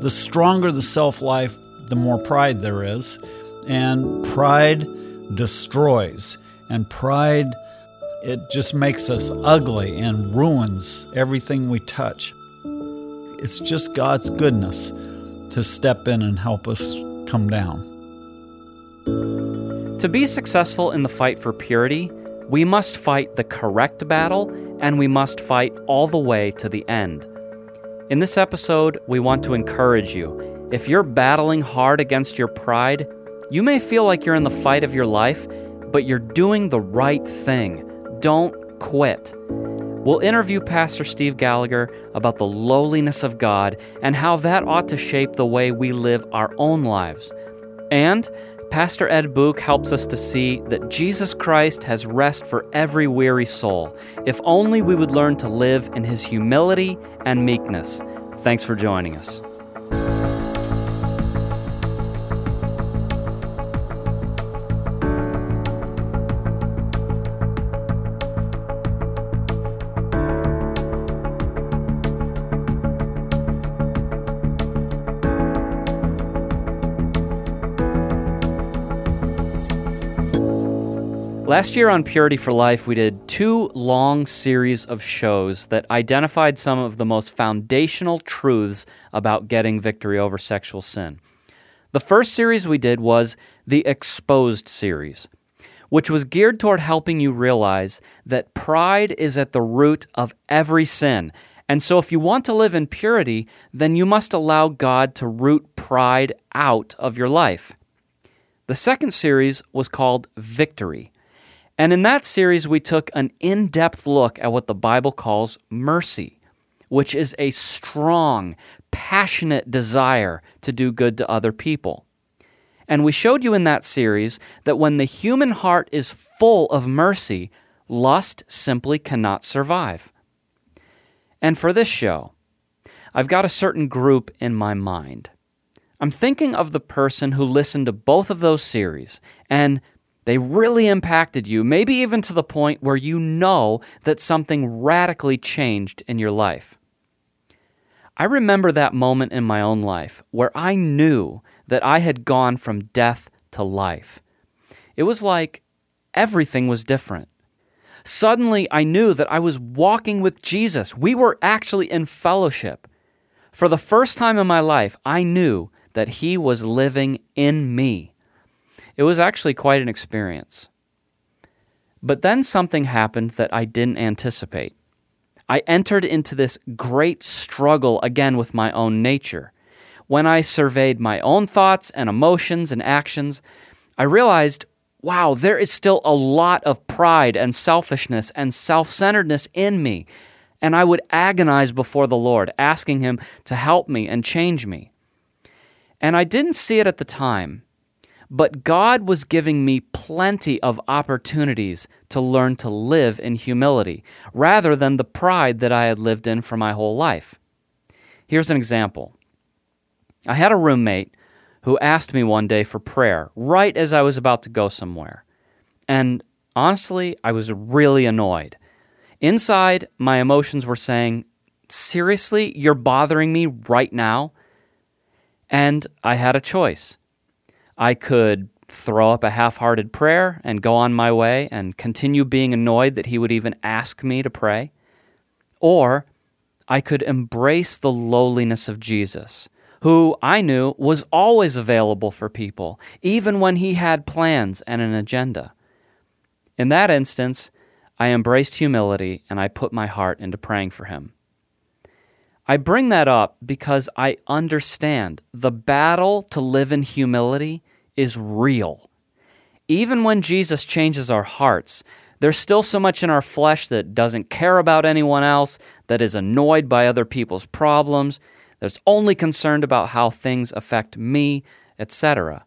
the stronger the self life, the more pride there is. And pride destroys. And pride, it just makes us ugly and ruins everything we touch. It's just God's goodness to step in and help us come down. To be successful in the fight for purity, we must fight the correct battle and we must fight all the way to the end. In this episode, we want to encourage you. If you're battling hard against your pride, you may feel like you're in the fight of your life, but you're doing the right thing. Don't quit. We'll interview Pastor Steve Gallagher about the lowliness of God and how that ought to shape the way we live our own lives. And Pastor Ed Book helps us to see that Jesus Christ has rest for every weary soul, if only we would learn to live in his humility and meekness. Thanks for joining us. Last year on Purity for Life, we did two long series of shows that identified some of the most foundational truths about getting victory over sexual sin. The first series we did was the Exposed series, which was geared toward helping you realize that pride is at the root of every sin. And so, if you want to live in purity, then you must allow God to root pride out of your life. The second series was called Victory. And in that series, we took an in depth look at what the Bible calls mercy, which is a strong, passionate desire to do good to other people. And we showed you in that series that when the human heart is full of mercy, lust simply cannot survive. And for this show, I've got a certain group in my mind. I'm thinking of the person who listened to both of those series and they really impacted you, maybe even to the point where you know that something radically changed in your life. I remember that moment in my own life where I knew that I had gone from death to life. It was like everything was different. Suddenly, I knew that I was walking with Jesus. We were actually in fellowship. For the first time in my life, I knew that He was living in me. It was actually quite an experience. But then something happened that I didn't anticipate. I entered into this great struggle again with my own nature. When I surveyed my own thoughts and emotions and actions, I realized wow, there is still a lot of pride and selfishness and self centeredness in me. And I would agonize before the Lord, asking Him to help me and change me. And I didn't see it at the time, but God was giving me plenty of opportunities to learn to live in humility rather than the pride that I had lived in for my whole life. Here's an example I had a roommate who asked me one day for prayer right as I was about to go somewhere. And honestly, I was really annoyed. Inside, my emotions were saying, Seriously, you're bothering me right now? And I had a choice. I could throw up a half hearted prayer and go on my way and continue being annoyed that he would even ask me to pray. Or I could embrace the lowliness of Jesus, who I knew was always available for people, even when he had plans and an agenda. In that instance, I embraced humility and I put my heart into praying for him. I bring that up because I understand the battle to live in humility is real. Even when Jesus changes our hearts, there's still so much in our flesh that doesn't care about anyone else, that is annoyed by other people's problems, that's only concerned about how things affect me, etc.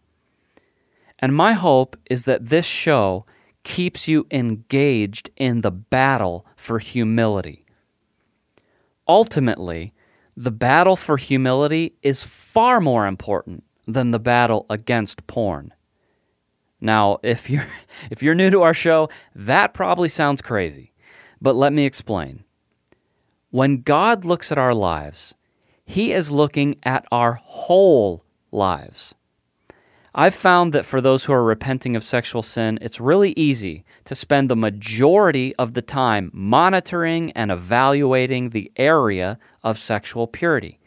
And my hope is that this show keeps you engaged in the battle for humility. Ultimately, the battle for humility is far more important than the battle against porn. Now, if you're if you're new to our show, that probably sounds crazy. But let me explain. When God looks at our lives, He is looking at our whole lives. I've found that for those who are repenting of sexual sin, it's really easy to spend the majority of the time monitoring and evaluating the area of sexual purity.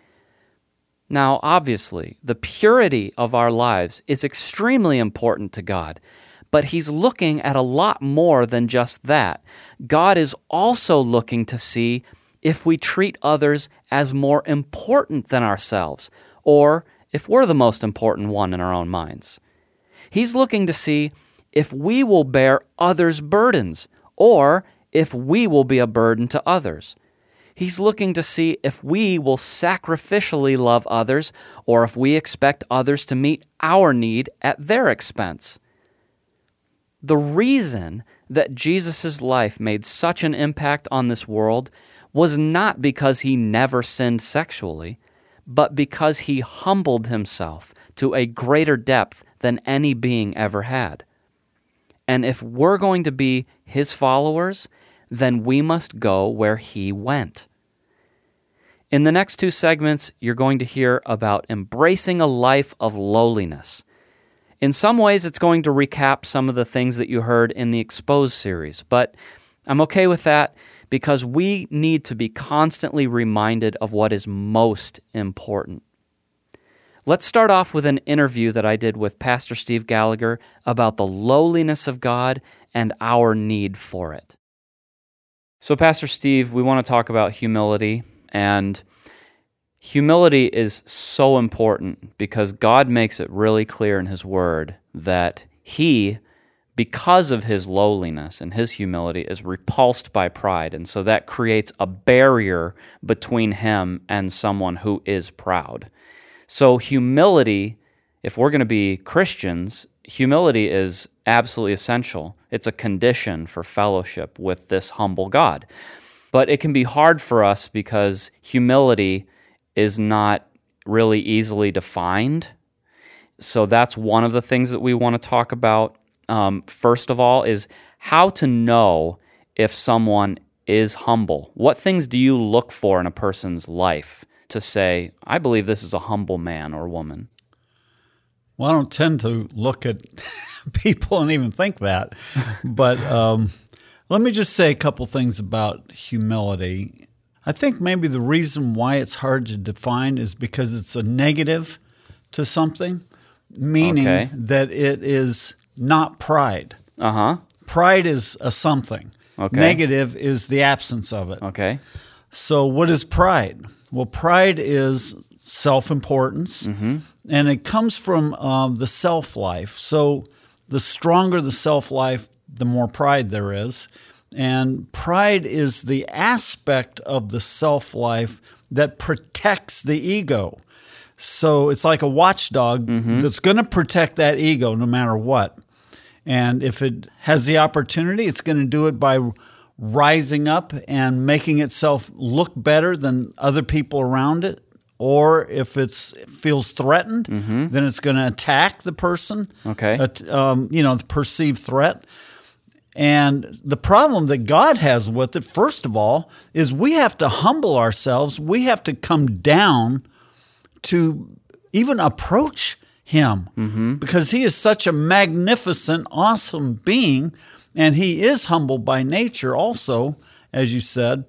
Now, obviously, the purity of our lives is extremely important to God, but He's looking at a lot more than just that. God is also looking to see if we treat others as more important than ourselves, or if we're the most important one in our own minds. He's looking to see if we will bear others' burdens or if we will be a burden to others. He's looking to see if we will sacrificially love others or if we expect others to meet our need at their expense. The reason that Jesus' life made such an impact on this world was not because he never sinned sexually but because he humbled himself to a greater depth than any being ever had. And if we're going to be his followers, then we must go where he went. In the next two segments, you're going to hear about embracing a life of lowliness. In some ways, it's going to recap some of the things that you heard in the Exposed series, but I'm okay with that because we need to be constantly reminded of what is most important. Let's start off with an interview that I did with Pastor Steve Gallagher about the lowliness of God and our need for it. So, Pastor Steve, we want to talk about humility, and humility is so important because God makes it really clear in His Word that He because of his lowliness and his humility, is repulsed by pride. And so that creates a barrier between him and someone who is proud. So, humility, if we're going to be Christians, humility is absolutely essential. It's a condition for fellowship with this humble God. But it can be hard for us because humility is not really easily defined. So, that's one of the things that we want to talk about um, first of all, is how to know if someone is humble. What things do you look for in a person's life to say, I believe this is a humble man or woman? Well, I don't tend to look at people and even think that. but um, let me just say a couple things about humility. I think maybe the reason why it's hard to define is because it's a negative to something, meaning okay. that it is not pride. Uh huh. Pride is a something. Okay. Negative is the absence of it. Okay. So, what is pride? Well, pride is self importance, mm-hmm. And it comes from um, the self life. So, the stronger the self life, the more pride there is. And pride is the aspect of the self life that protects the ego. So, it's like a watchdog mm-hmm. that's going to protect that ego no matter what. And if it has the opportunity, it's going to do it by rising up and making itself look better than other people around it. Or if it feels threatened, mm-hmm. then it's going to attack the person. Okay. um, you know, the perceived threat. And the problem that God has with it, first of all, is we have to humble ourselves. We have to come down to even approach him mm-hmm. because he is such a magnificent, awesome being. And he is humble by nature, also, as you said.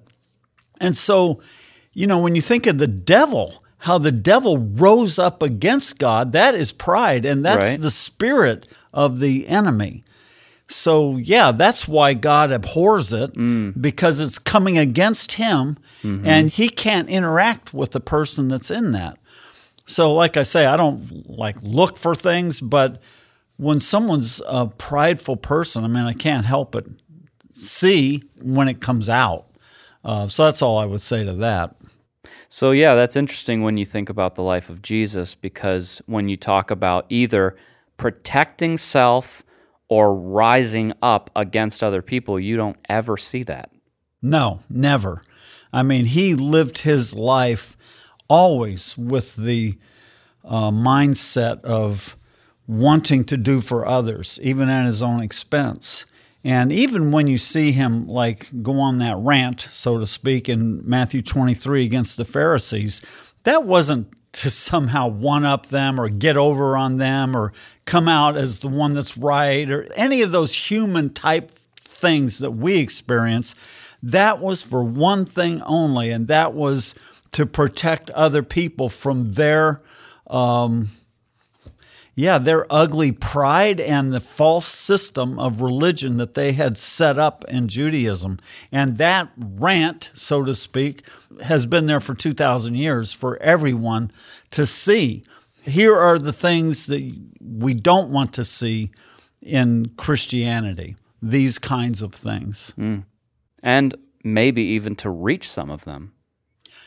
And so, you know, when you think of the devil, how the devil rose up against God, that is pride, and that's right. the spirit of the enemy. So, yeah, that's why God abhors it mm. because it's coming against him mm-hmm. and he can't interact with the person that's in that. So, like I say, I don't like look for things, but when someone's a prideful person, I mean, I can't help but see when it comes out. Uh, so that's all I would say to that. So, yeah, that's interesting when you think about the life of Jesus because when you talk about either protecting self or rising up against other people, you don't ever see that. No, never. I mean, he lived his life always with the uh, mindset of wanting to do for others, even at his own expense. And even when you see him like go on that rant, so to speak, in Matthew 23 against the Pharisees, that wasn't to somehow one up them or get over on them or come out as the one that's right or any of those human type things that we experience. That was for one thing only, and that was to protect other people from their um, yeah, their ugly pride and the false system of religion that they had set up in Judaism. And that rant, so to speak, has been there for 2,000 years for everyone to see. Here are the things that we don't want to see in Christianity, these kinds of things. Mm. And maybe even to reach some of them.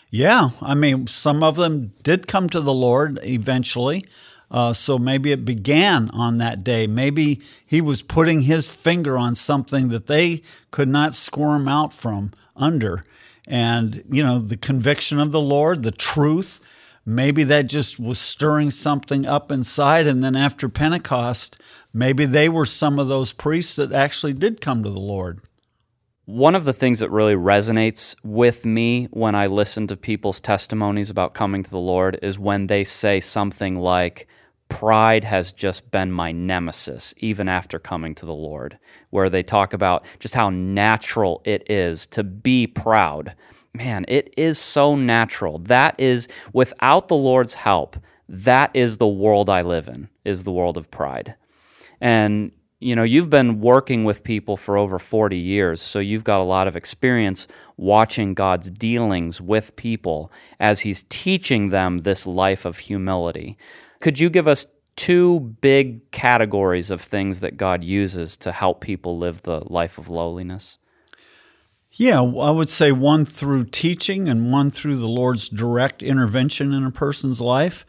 Yeah, I mean, some of them did come to the Lord eventually. Uh, so maybe it began on that day. Maybe he was putting his finger on something that they could not squirm out from under. And, you know, the conviction of the Lord, the truth, maybe that just was stirring something up inside. And then after Pentecost, maybe they were some of those priests that actually did come to the Lord. One of the things that really resonates with me when I listen to people's testimonies about coming to the Lord is when they say something like, pride has just been my nemesis, even after coming to the Lord, where they talk about just how natural it is to be proud. Man, it is so natural. That is, without the Lord's help, that is the world I live in, is the world of pride. And you know, you've been working with people for over 40 years, so you've got a lot of experience watching God's dealings with people as He's teaching them this life of humility. Could you give us two big categories of things that God uses to help people live the life of lowliness? Yeah, I would say one through teaching and one through the Lord's direct intervention in a person's life.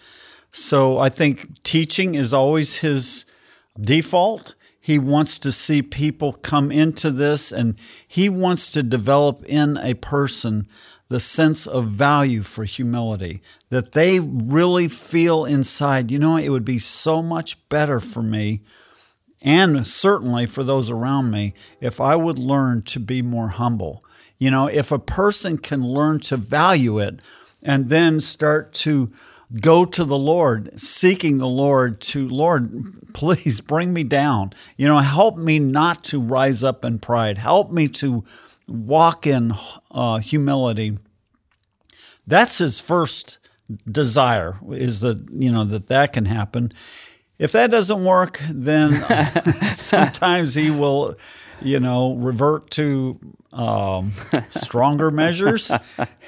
So I think teaching is always his default. He wants to see people come into this and he wants to develop in a person the sense of value for humility, that they really feel inside, you know, it would be so much better for me and certainly for those around me if I would learn to be more humble. You know, if a person can learn to value it and then start to go to the Lord, seeking the Lord to, Lord, please bring me down. You know, help me not to rise up in pride. Help me to walk in uh, humility. That's his first desire is that you know that that can happen. If that doesn't work, then sometimes he will, you know, revert to um, stronger measures,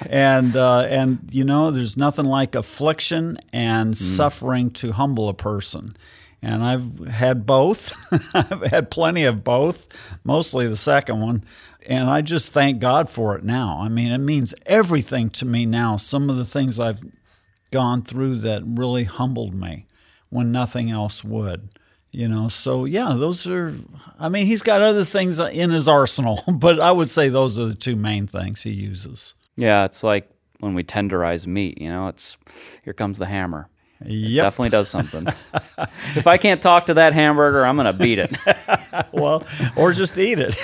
and uh, and you know, there's nothing like affliction and mm. suffering to humble a person. And I've had both. I've had plenty of both, mostly the second one. And I just thank God for it now. I mean, it means everything to me now. Some of the things I've gone through that really humbled me when nothing else would. You know, so yeah, those are, I mean, he's got other things in his arsenal, but I would say those are the two main things he uses. Yeah, it's like when we tenderize meat, you know, it's here comes the hammer. Yep. definitely does something. if I can't talk to that hamburger, I'm going to beat it. well, or just eat it.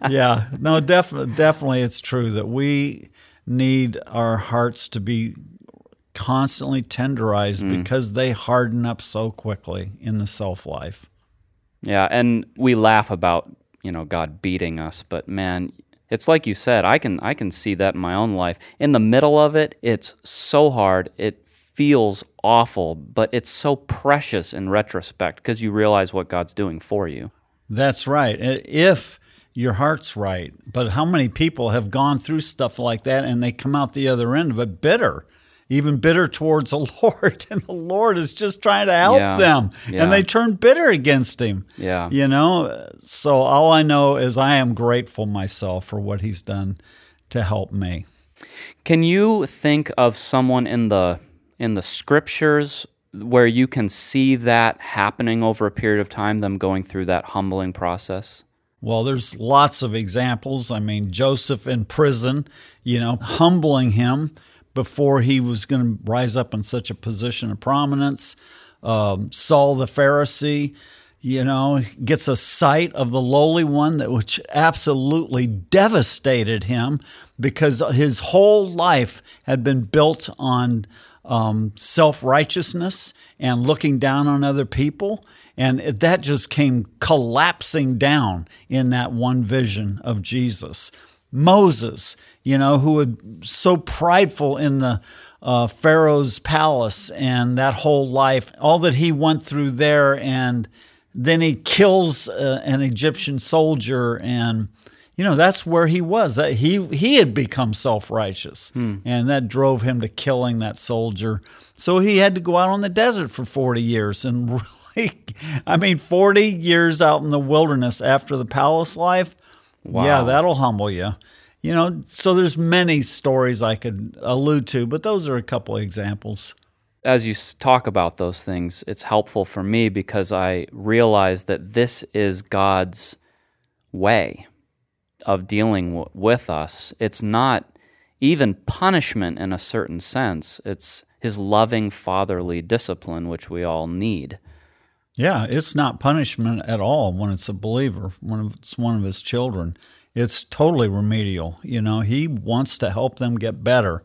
yeah, no, definitely, definitely, it's true that we need our hearts to be constantly tenderized mm. because they harden up so quickly in the self life. Yeah, and we laugh about you know God beating us, but man, it's like you said. I can I can see that in my own life. In the middle of it, it's so hard. It feels awful, but it's so precious in retrospect because you realize what God's doing for you. That's right. If your heart's right. But how many people have gone through stuff like that and they come out the other end of it bitter? even bitter towards the Lord, and the Lord is just trying to help yeah. them, yeah. and they turn bitter against Him. Yeah, you know. So all I know is I am grateful myself for what He's done to help me. Can you think of someone in the in the scriptures where you can see that happening over a period of time, them going through that humbling process? Well, there's lots of examples. I mean, Joseph in prison, you know, humbling him before he was going to rise up in such a position of prominence. Um, Saul the Pharisee, you know, gets a sight of the lowly one that which absolutely devastated him because his whole life had been built on um, self righteousness and looking down on other people. And it, that just came collapsing down in that one vision of Jesus. Moses, you know, who was so prideful in the uh, Pharaoh's palace and that whole life, all that he went through there, and then he kills uh, an Egyptian soldier, and you know that's where he was. That he he had become self righteous, hmm. and that drove him to killing that soldier. So he had to go out on the desert for forty years, and really, I mean, forty years out in the wilderness after the palace life. Wow. Yeah, that'll humble you you know so there's many stories i could allude to but those are a couple of examples as you talk about those things it's helpful for me because i realize that this is god's way of dealing w- with us it's not even punishment in a certain sense. It's his loving fatherly discipline which we all need. Yeah it's not punishment at all when it's a believer when it's one of his children. It's totally remedial. You know, he wants to help them get better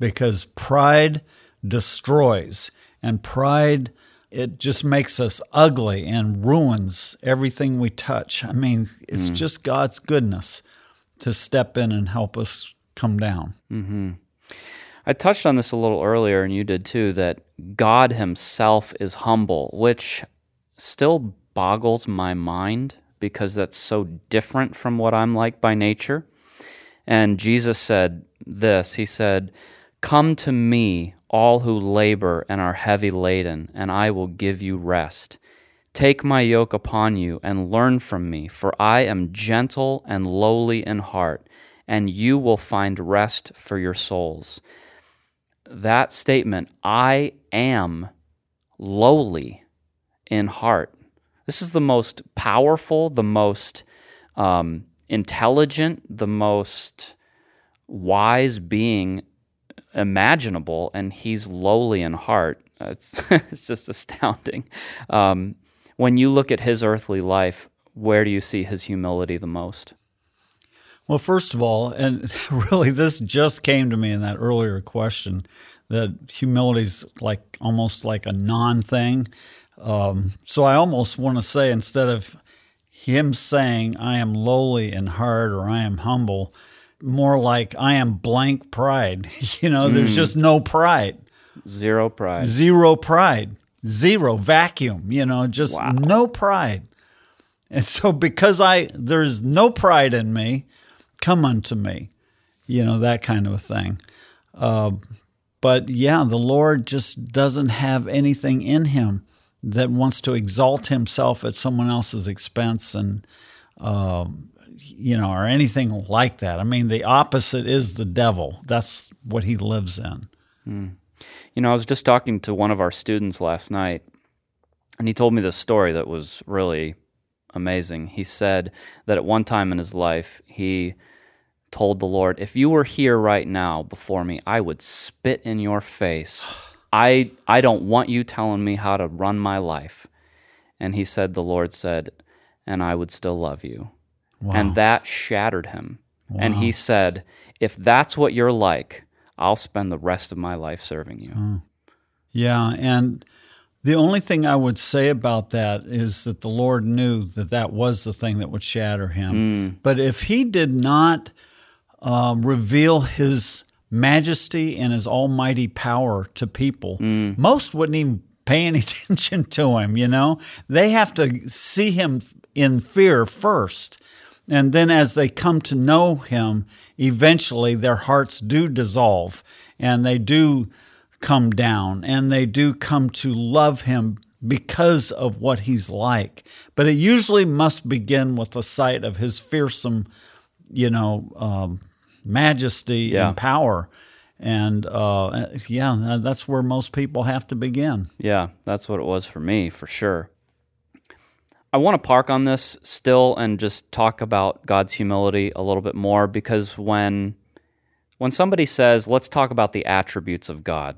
because pride destroys and pride it just makes us ugly and ruins everything we touch. I mean, it's mm. just God's goodness to step in and help us come down. Mm-hmm. I touched on this a little earlier, and you did too, that God Himself is humble, which still boggles my mind because that's so different from what I'm like by nature. And Jesus said this He said, Come to me, all who labor and are heavy laden, and I will give you rest. Take my yoke upon you and learn from me, for I am gentle and lowly in heart, and you will find rest for your souls. That statement, I am lowly in heart, this is the most powerful, the most um, intelligent, the most wise being imaginable, and he's lowly in heart. It's, it's just astounding. Um, when you look at his earthly life, where do you see his humility the most? Well, first of all, and really this just came to me in that earlier question that humility is like almost like a non thing. Um, so I almost want to say instead of him saying, I am lowly in heart or I am humble, more like I am blank pride. you know, mm. there's just no pride. Zero pride. Zero pride. Zero vacuum, you know, just wow. no pride. And so because I there's no pride in me, come unto me. You know, that kind of a thing. Uh, but yeah, the Lord just doesn't have anything in him that wants to exalt himself at someone else's expense and um, you know or anything like that i mean the opposite is the devil that's what he lives in mm. you know i was just talking to one of our students last night and he told me this story that was really amazing he said that at one time in his life he told the lord if you were here right now before me i would spit in your face I, I don't want you telling me how to run my life. And he said, The Lord said, and I would still love you. Wow. And that shattered him. Wow. And he said, If that's what you're like, I'll spend the rest of my life serving you. Mm. Yeah. And the only thing I would say about that is that the Lord knew that that was the thing that would shatter him. Mm. But if he did not uh, reveal his majesty and his almighty power to people, mm. most wouldn't even pay any attention to him, you know? They have to see him in fear first. And then as they come to know him, eventually their hearts do dissolve and they do come down and they do come to love him because of what he's like. But it usually must begin with the sight of his fearsome, you know, um, majesty yeah. and power. And uh, yeah, that's where most people have to begin. Yeah, that's what it was for me, for sure. I want to park on this still and just talk about God's humility a little bit more because when when somebody says, "Let's talk about the attributes of God,"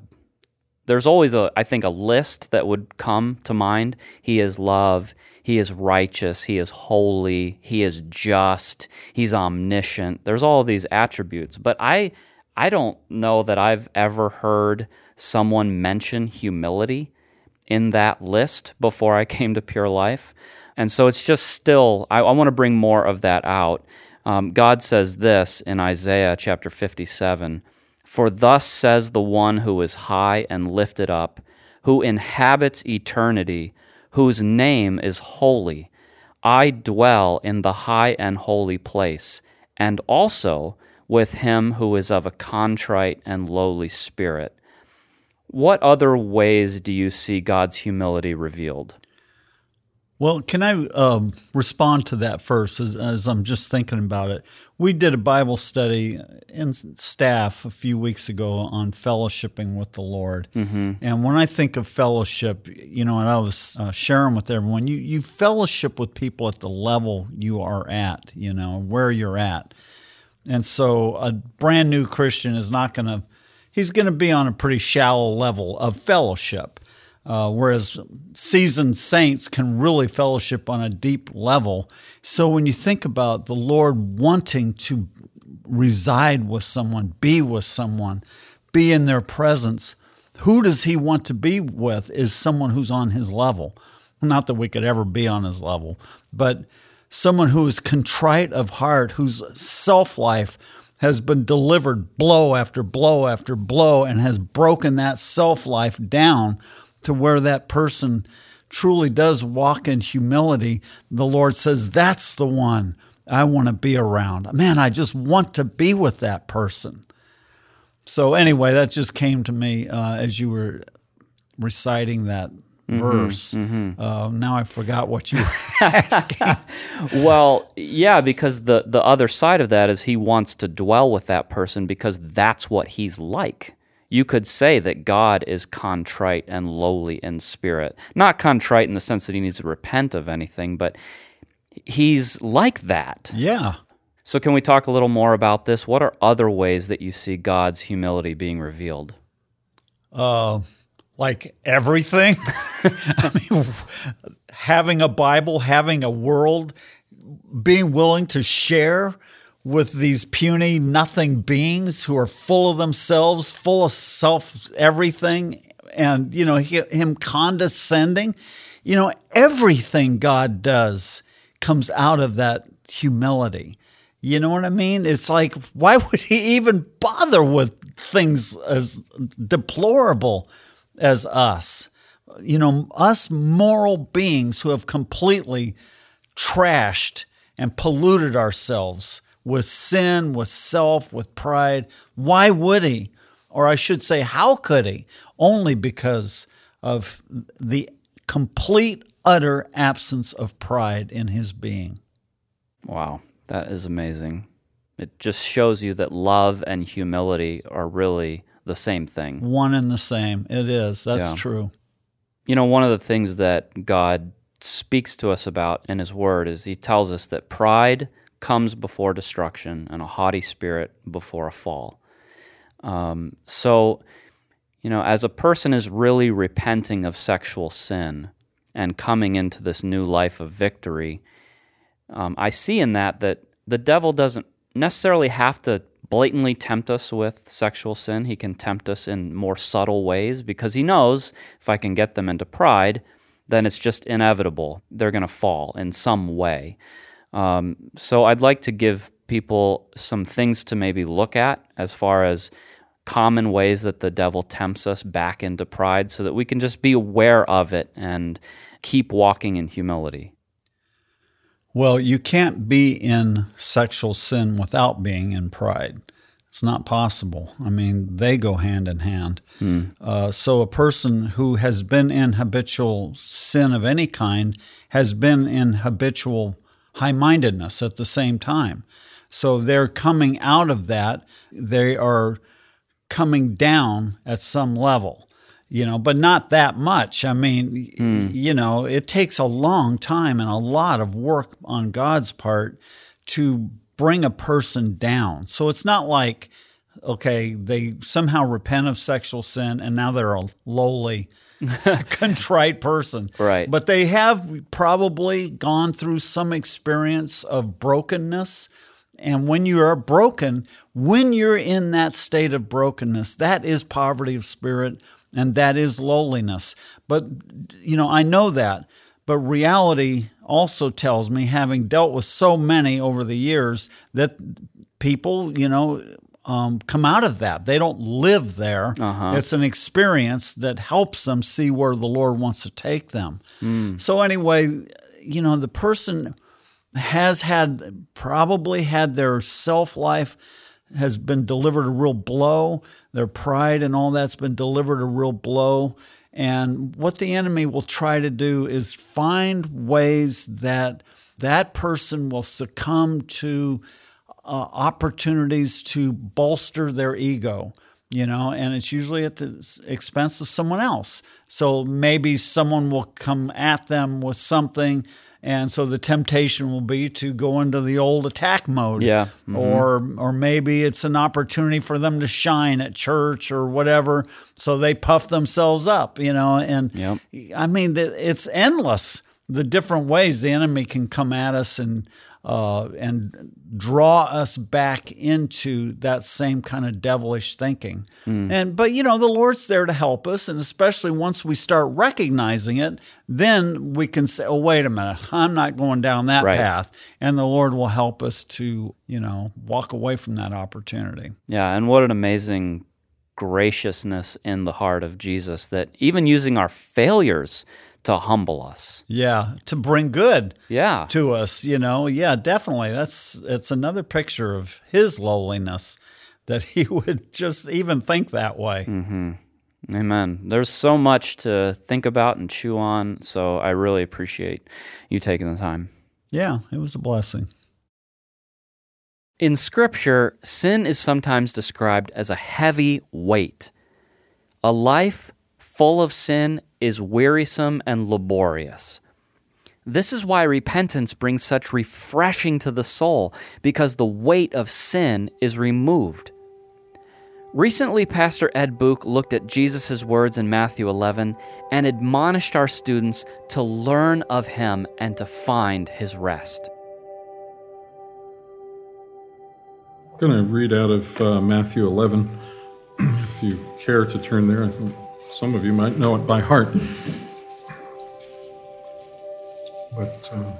there's always a I think a list that would come to mind. He is love, he is righteous, he is holy, he is just, he's omniscient. There's all these attributes, but I I don't know that I've ever heard someone mention humility in that list before I came to Pure Life. And so it's just still, I, I want to bring more of that out. Um, God says this in Isaiah chapter 57 For thus says the one who is high and lifted up, who inhabits eternity, whose name is holy. I dwell in the high and holy place, and also with him who is of a contrite and lowly spirit. What other ways do you see God's humility revealed? Well, can I um, respond to that first as, as, I'm just thinking about it? We did a Bible study in staff a few weeks ago on fellowshipping with the Lord. Mm-hmm. And when I think of fellowship, you know, and I was uh, sharing with everyone, you, you fellowship with people at the level you are at, you know, where you're at. And so a brand new Christian is not going to, he's going to be on a pretty shallow level of fellowship. Uh, whereas seasoned saints can really fellowship on a deep level. So when you think about the Lord wanting to reside with someone, be with someone, be in their presence, who does he want to be with is someone who's on his level. Not that we could ever be on his level, but someone who is contrite of heart, whose self life has been delivered blow after blow after blow and has broken that self life down to where that person truly does walk in humility. The Lord says, That's the one I want to be around. Man, I just want to be with that person. So, anyway, that just came to me uh, as you were reciting that Mm-hmm, verse. Mm-hmm. Uh, now I forgot what you were asking. well, yeah, because the the other side of that is he wants to dwell with that person because that's what he's like. You could say that God is contrite and lowly in spirit. Not contrite in the sense that he needs to repent of anything, but he's like that. Yeah. So, can we talk a little more about this? What are other ways that you see God's humility being revealed? Uh, like everything. I mean, having a Bible, having a world, being willing to share with these puny, nothing beings who are full of themselves, full of self everything, and, you know, him condescending. You know, everything God does comes out of that humility. You know what I mean? It's like, why would he even bother with things as deplorable as us. You know, us moral beings who have completely trashed and polluted ourselves with sin, with self, with pride. Why would he? Or I should say, how could he? Only because of the complete, utter absence of pride in his being. Wow, that is amazing. It just shows you that love and humility are really the same thing. One and the same. It is. That's yeah. true. You know, one of the things that God speaks to us about in His Word is He tells us that pride comes before destruction and a haughty spirit before a fall. Um, so, you know, as a person is really repenting of sexual sin and coming into this new life of victory, um, I see in that that the devil doesn't necessarily have to blatantly tempt us with sexual sin. He can tempt us in more subtle ways because he knows if I can get them into pride, then it's just inevitable. They're going to fall in some way. Um, so I'd like to give people some things to maybe look at as far as common ways that the devil tempts us back into pride so that we can just be aware of it and keep walking in humility. Well, you can't be in sexual sin without being in pride. It's not possible. I mean, they go hand in hand. Hmm. Uh, so, a person who has been in habitual sin of any kind has been in habitual high mindedness at the same time. So, they're coming out of that, they are coming down at some level you know, but not that much. I mean, mm. you know, it takes a long time and a lot of work on God's part to bring a person down. So it's not like okay, they somehow repent of sexual sin and now they're a lowly, contrite person. Right. But they have probably gone through some experience of brokenness. And when you are broken, when you're in that state of brokenness, that is poverty of spirit and that is lowliness. But, you know, I know that. But reality also tells me, having dealt with so many over the years, that people, you know, um, come out of that. They don't live there. Uh-huh. It's an experience that helps them see where the Lord wants to take them. Hmm. So, anyway, you know, the person has had probably had their self life has been delivered a real blow, their pride and all that's been delivered a real blow. And what the enemy will try to do is find ways that that person will succumb to uh, opportunities to bolster their ego you know and it's usually at the expense of someone else so maybe someone will come at them with something and so the temptation will be to go into the old attack mode Yeah. Mhm. or or maybe it's an opportunity for them to shine at church or whatever so they puff themselves up you know and Yep. i mean it's endless the different ways the enemy can come at us and uh, and draw us back into that same kind of devilish thinking. And but you know the Lord's there to help us, and especially once we start recognizing it, then we can say, "Oh, wait a minute, I'm not going down that Right. path," and the Lord will help us to you know walk away from that opportunity. Yeah, and what an amazing graciousness in the heart of Jesus that even using our failures to humble us. Yeah, to bring good. Yeah. to us, you know. Yeah, definitely. That's it's another picture of his lowliness that he would just even think that way. Mm-hmm. Amen. There's so much to think about and chew on, so I really appreciate you taking the time. Yeah, it was a blessing. In Scripture, sin is sometimes described as a heavy weight. A life full of sin is wearisome and laborious. This is why repentance brings such refreshing to the soul, because the weight of sin is removed. Recently, Pastor Ed Book looked at Jesus' words in Matthew 11 and admonished our students to learn of him and to find his rest. I'm going to read out of uh, Matthew 11. if you care to turn there, I some of you might know it by heart. But um,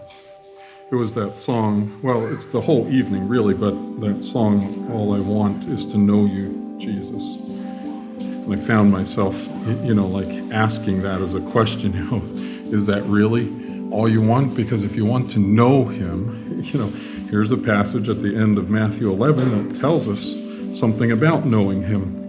it was that song. Well, it's the whole evening, really, but that song, All I Want Is to Know You, Jesus. And I found myself, you know, like asking that as a question, you know, is that really all you want? Because if you want to know Him, you know, here's a passage at the end of Matthew 11 that tells us something about knowing Him.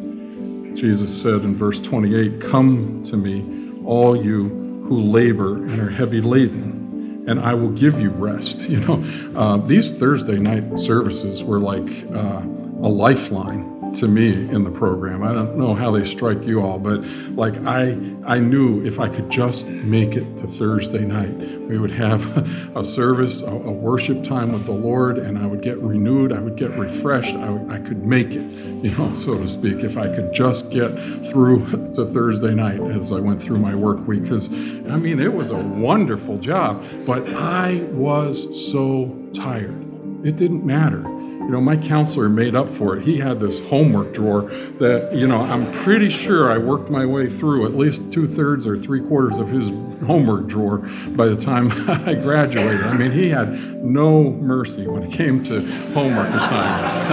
Jesus said in verse 28, Come to me, all you who labor and are heavy laden, and I will give you rest. You know, uh, these Thursday night services were like uh, a lifeline to me in the program. I don't know how they strike you all, but like I, I knew if I could just make it to Thursday night, we would have a service, a, a worship time with the Lord, and I would get renewed. I would get refreshed. I, I could make it, you know, so to speak, if I could just get through to Thursday night as I went through my work week. Because I mean, it was a wonderful job, but I was so tired. It didn't matter. You know, my counselor made up for it. He had this homework drawer that, you know, I'm pretty sure I worked my way through at least two thirds or three quarters of his homework drawer by the time I graduated. I mean, he had no mercy when it came to homework assignments.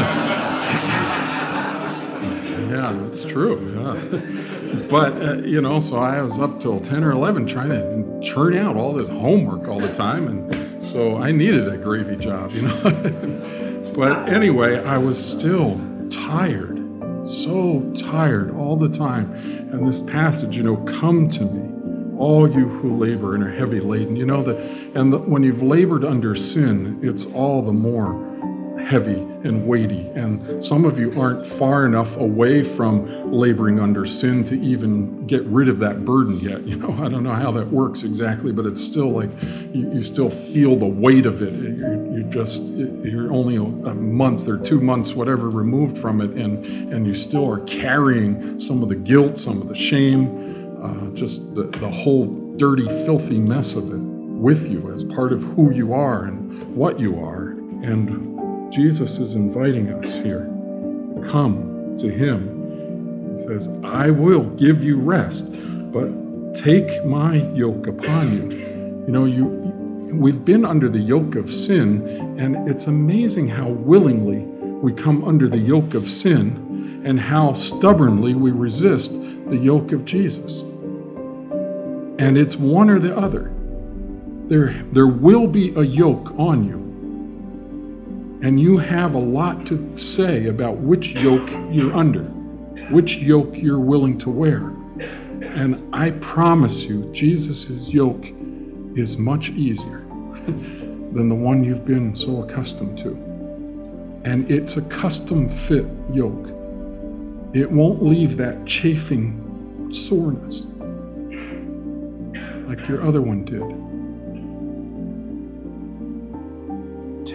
yeah, that's true. Yeah. But, uh, you know, so I was up till 10 or 11 trying to churn out all this homework all the time. And so I needed a gravy job, you know. but anyway, I was still tired, so tired all the time. And this passage, you know, come to me, all you who labor and are heavy laden. You know that, and the, when you've labored under sin, it's all the more heavy and weighty. And some of you aren't far enough away from laboring under sin to even get rid of that burden yet. You know, I don't know how that works exactly, but it's still like you, you still feel the weight of it. You, you just, you're only a, month or two months, whatever, removed from it, and, and you still are carrying some of the guilt, some of the shame, uh, just the, the whole dirty, filthy mess of it with you as part of who you are and what you are. And Jesus is inviting us here come to Him. He says, I will give you rest, but take my yoke upon you. You know, you we've been under the yoke of sin, and it's amazing how willingly we come under the yoke of sin and how stubbornly we resist the yoke of Jesus. And it's one or the other. There, there will be a yoke on you. And you have a lot to say about which yoke you're under, which yoke you're willing to wear. And I promise you, Jesus' yoke is much easier than the one you've been so accustomed to. And it's a custom fit yoke. It won't leave that chafing soreness like your other one did.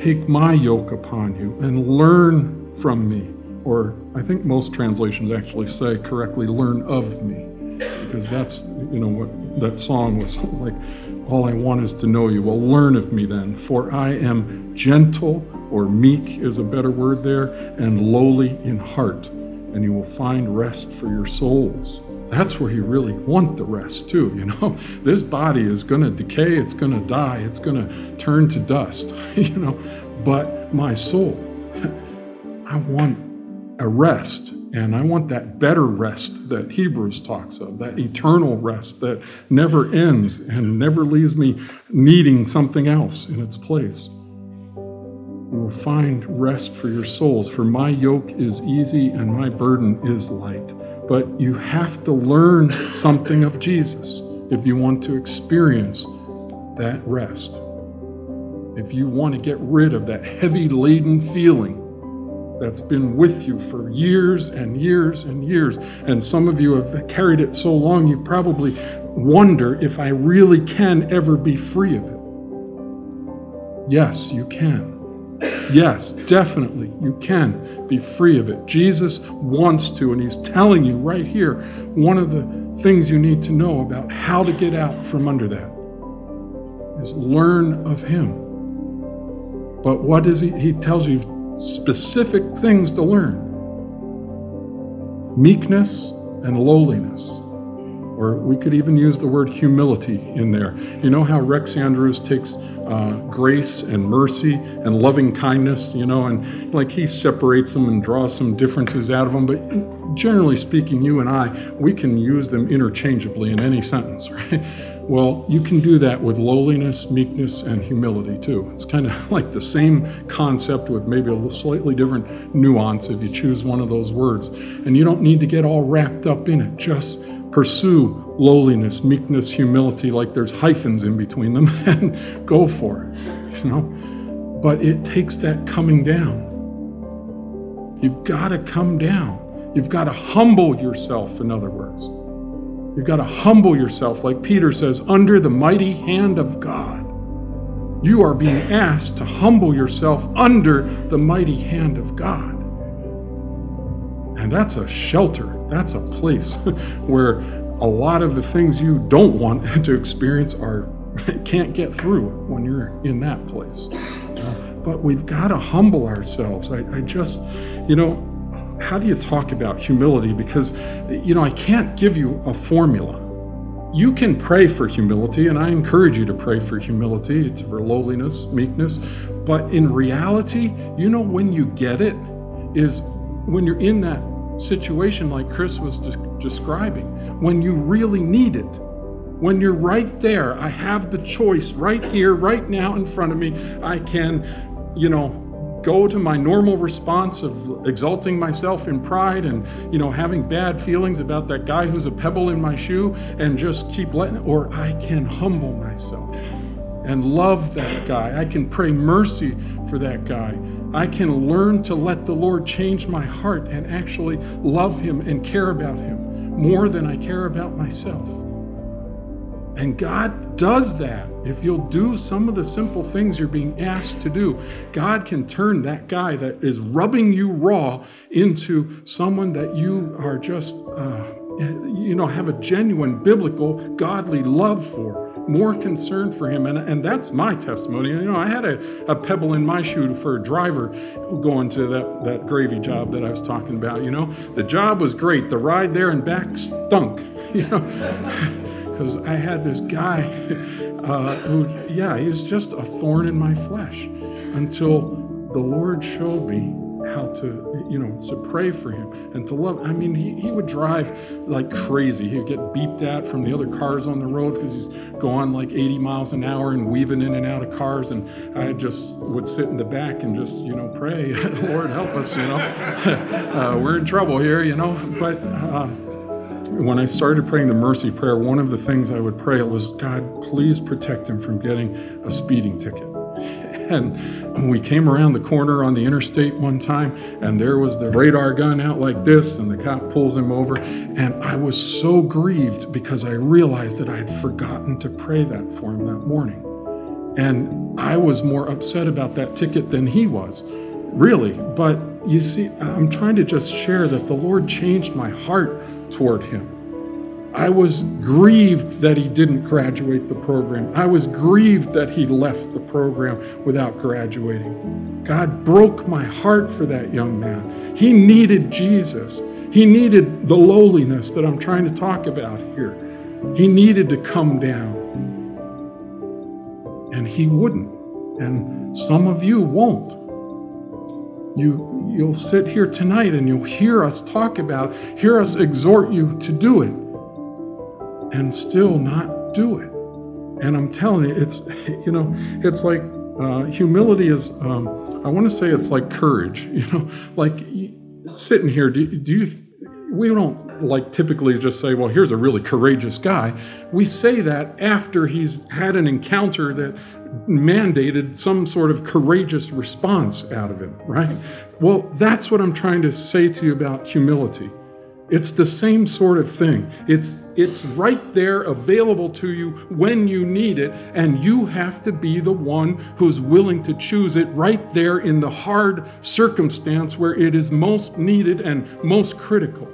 Take my yoke upon you and learn from me. Or I think most translations actually say correctly, learn of me. Because that's, you know, what that song was like, all I want is to know you. Well, learn of me then, for I am gentle, or meek is a better word there, and lowly in heart, and you will find rest for your souls. That's where you really want the rest, too. You know, this body is going to decay, it's going to die, it's going to turn to dust, you know, but my soul, I want a rest. And I want that better rest that Hebrews talks of, that eternal rest that never ends and never leaves me needing something else in its place. You will find rest for your souls, for my yoke is easy and my burden is light. But you have to learn something of Jesus if you want to experience that rest. If you want to get rid of that heavy laden feeling that's been with you for years and years and years, and some of you have carried it so long you probably wonder if I really can ever be free of it. Yes, you can. Yes, definitely, you can be free of it. Jesus wants to, and He's telling you right here one of the things you need to know about how to get out from under that is learn of Him. But what is He? He tells you specific things to learn meekness and lowliness or we could even use the word humility in there. You know how Rex Andrews takes uh, grace and mercy and loving kindness, you know, and like he separates them and draws some differences out of them. But generally speaking, you and I, we can use them interchangeably in any sentence, right? Well, you can do that with lowliness, meekness, and humility too. It's kind of like the same concept with maybe a slightly different nuance if you choose one of those words. And you don't need to get all wrapped up in it. Just pursue lowliness, meekness, humility, like there's hyphens in between them, and go for it. You know? But it takes that coming down. You've got to come down. You've got to humble yourself, in other words. You've got to humble yourself, like Peter says, under the mighty hand of God. You are being asked to humble yourself under the mighty hand of God. And that's a shelter that's a place where a lot of the things you don't want to experience are can't get through when you're in that place. But we've got to humble ourselves. I, I just, you know, how do you talk about humility? Because, you know, I can't give you a formula. You can pray for humility, and I encourage you to pray for humility. It's for lowliness, meekness. But in reality, you know, when you get it, is when you're in that situation like Chris was de- describing, when you really need it, when you're right there, I have the choice right here, right now in front of me. I can, you know, go to my normal response of exalting myself in pride and you know having bad feelings about that guy who's a pebble in my shoe and just keep letting or I can humble myself and love that guy. I can pray mercy for that guy I can learn to let the Lord change my heart and actually love Him and care about Him more than I care about myself. And God does that. If you'll do some of the simple things you're being asked to do, God can turn that guy that is rubbing you raw into someone that you are just, uh, you know, have a genuine biblical, godly love for more concerned for him. And, and that's my testimony. You know, I had a, a pebble in my shoe for a driver going to that, that gravy job that I was talking about. You know, the job was great. The ride there and back stunk, you know, because I had this guy uh, who, yeah, he was just a thorn in my flesh until the Lord showed me how to, you know, to pray for him and to love. I mean, he, he would drive like crazy. He'd get beeped at from the other cars on the road because he's going like 80 miles an hour and weaving in and out of cars. And I just would sit in the back and just, you know, pray, Lord, help us, you know. uh, we're in trouble here, you know. But uh, when I started praying the mercy prayer, one of the things I would pray was, God, please protect him from getting a speeding ticket. And we came around the corner on the interstate one time, and there was the radar gun out like this, and the cop pulls him over. And I was so grieved because I realized that I had forgotten to pray that for him that morning. And I was more upset about that ticket than he was, really. But you see, I'm trying to just share that the Lord changed my heart toward him. I was grieved that he didn't graduate the program. I was grieved that he left the program without graduating. God broke my heart for that young man. He needed Jesus. He needed the lowliness that I'm trying to talk about here. He needed to come down. And he wouldn't. And some of you won't. You, you'll sit here tonight and you'll hear us talk about, it, hear us exhort you to do it and still not do it. And I'm telling you, it's, you know, it's like uh, humility is, um, I want to say it's like courage, you know, like sitting here, do, do you, we don't like typically just say, well, here's a really courageous guy. We say that after he's had an encounter that mandated some sort of courageous response out of him, right? Well, that's what I'm trying to say to you about humility. It's the same sort of thing. It's it's right there available to you when you need it and you have to be the one who's willing to choose it right there in the hard circumstance where it is most needed and most critical.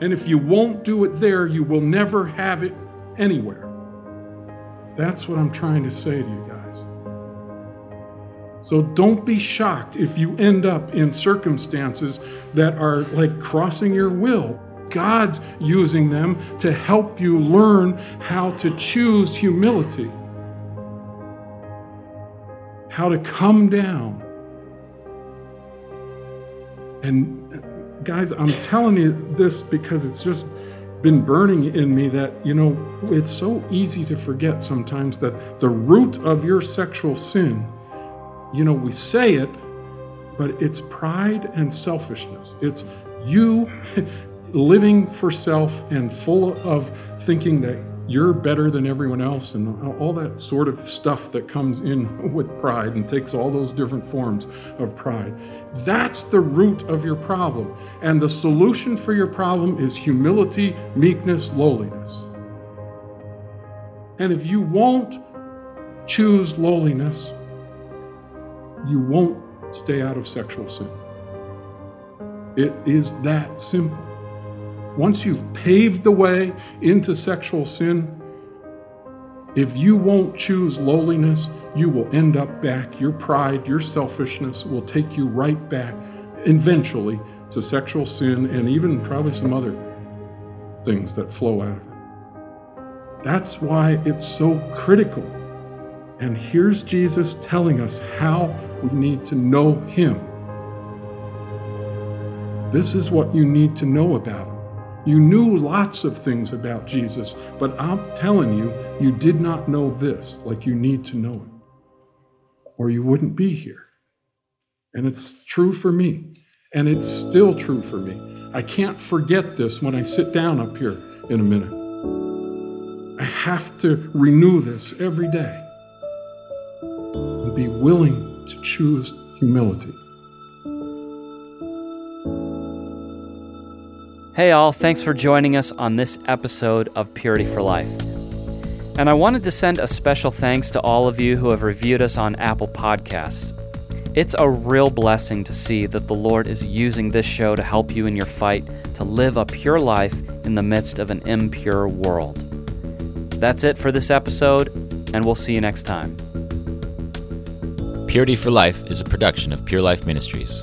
And if you won't do it there, you will never have it anywhere. That's what I'm trying to say to you guys. So don't be shocked if you end up in circumstances that are like crossing your will God's using them to help you learn how to choose humility, how to come down. And guys, I'm telling you this because it's just been burning in me that, you know, it's so easy to forget sometimes that the root of your sexual sin, you know, we say it, but it's pride and selfishness. It's you living for self and full of thinking that you're better than everyone else and all that sort of stuff that comes in with pride and takes all those different forms of pride. That's the root of your problem. And the solution for your problem is humility, meekness, lowliness. And if you won't choose lowliness, you won't stay out of sexual sin. It is that simple. Once you've paved the way into sexual sin, if you won't choose lowliness, you will end up back. Your pride, your selfishness will take you right back eventually to sexual sin and even probably some other things that flow out of it. That's why it's so critical. And here's Jesus telling us how we need to know Him. This is what you need to know about. You knew lots of things about Jesus, but I'm telling you, you did not know this like you need to know it, or you wouldn't be here. And it's true for me, and it's still true for me. I can't forget this when I sit down up here in a minute. I have to renew this every day and be willing to choose humility. Hey, all, thanks for joining us on this episode of Purity for Life. And I wanted to send a special thanks to all of you who have reviewed us on Apple Podcasts. It's a real blessing to see that the Lord is using this show to help you in your fight to live a pure life in the midst of an impure world. That's it for this episode, and we'll see you next time. Purity for Life is a production of Pure Life Ministries.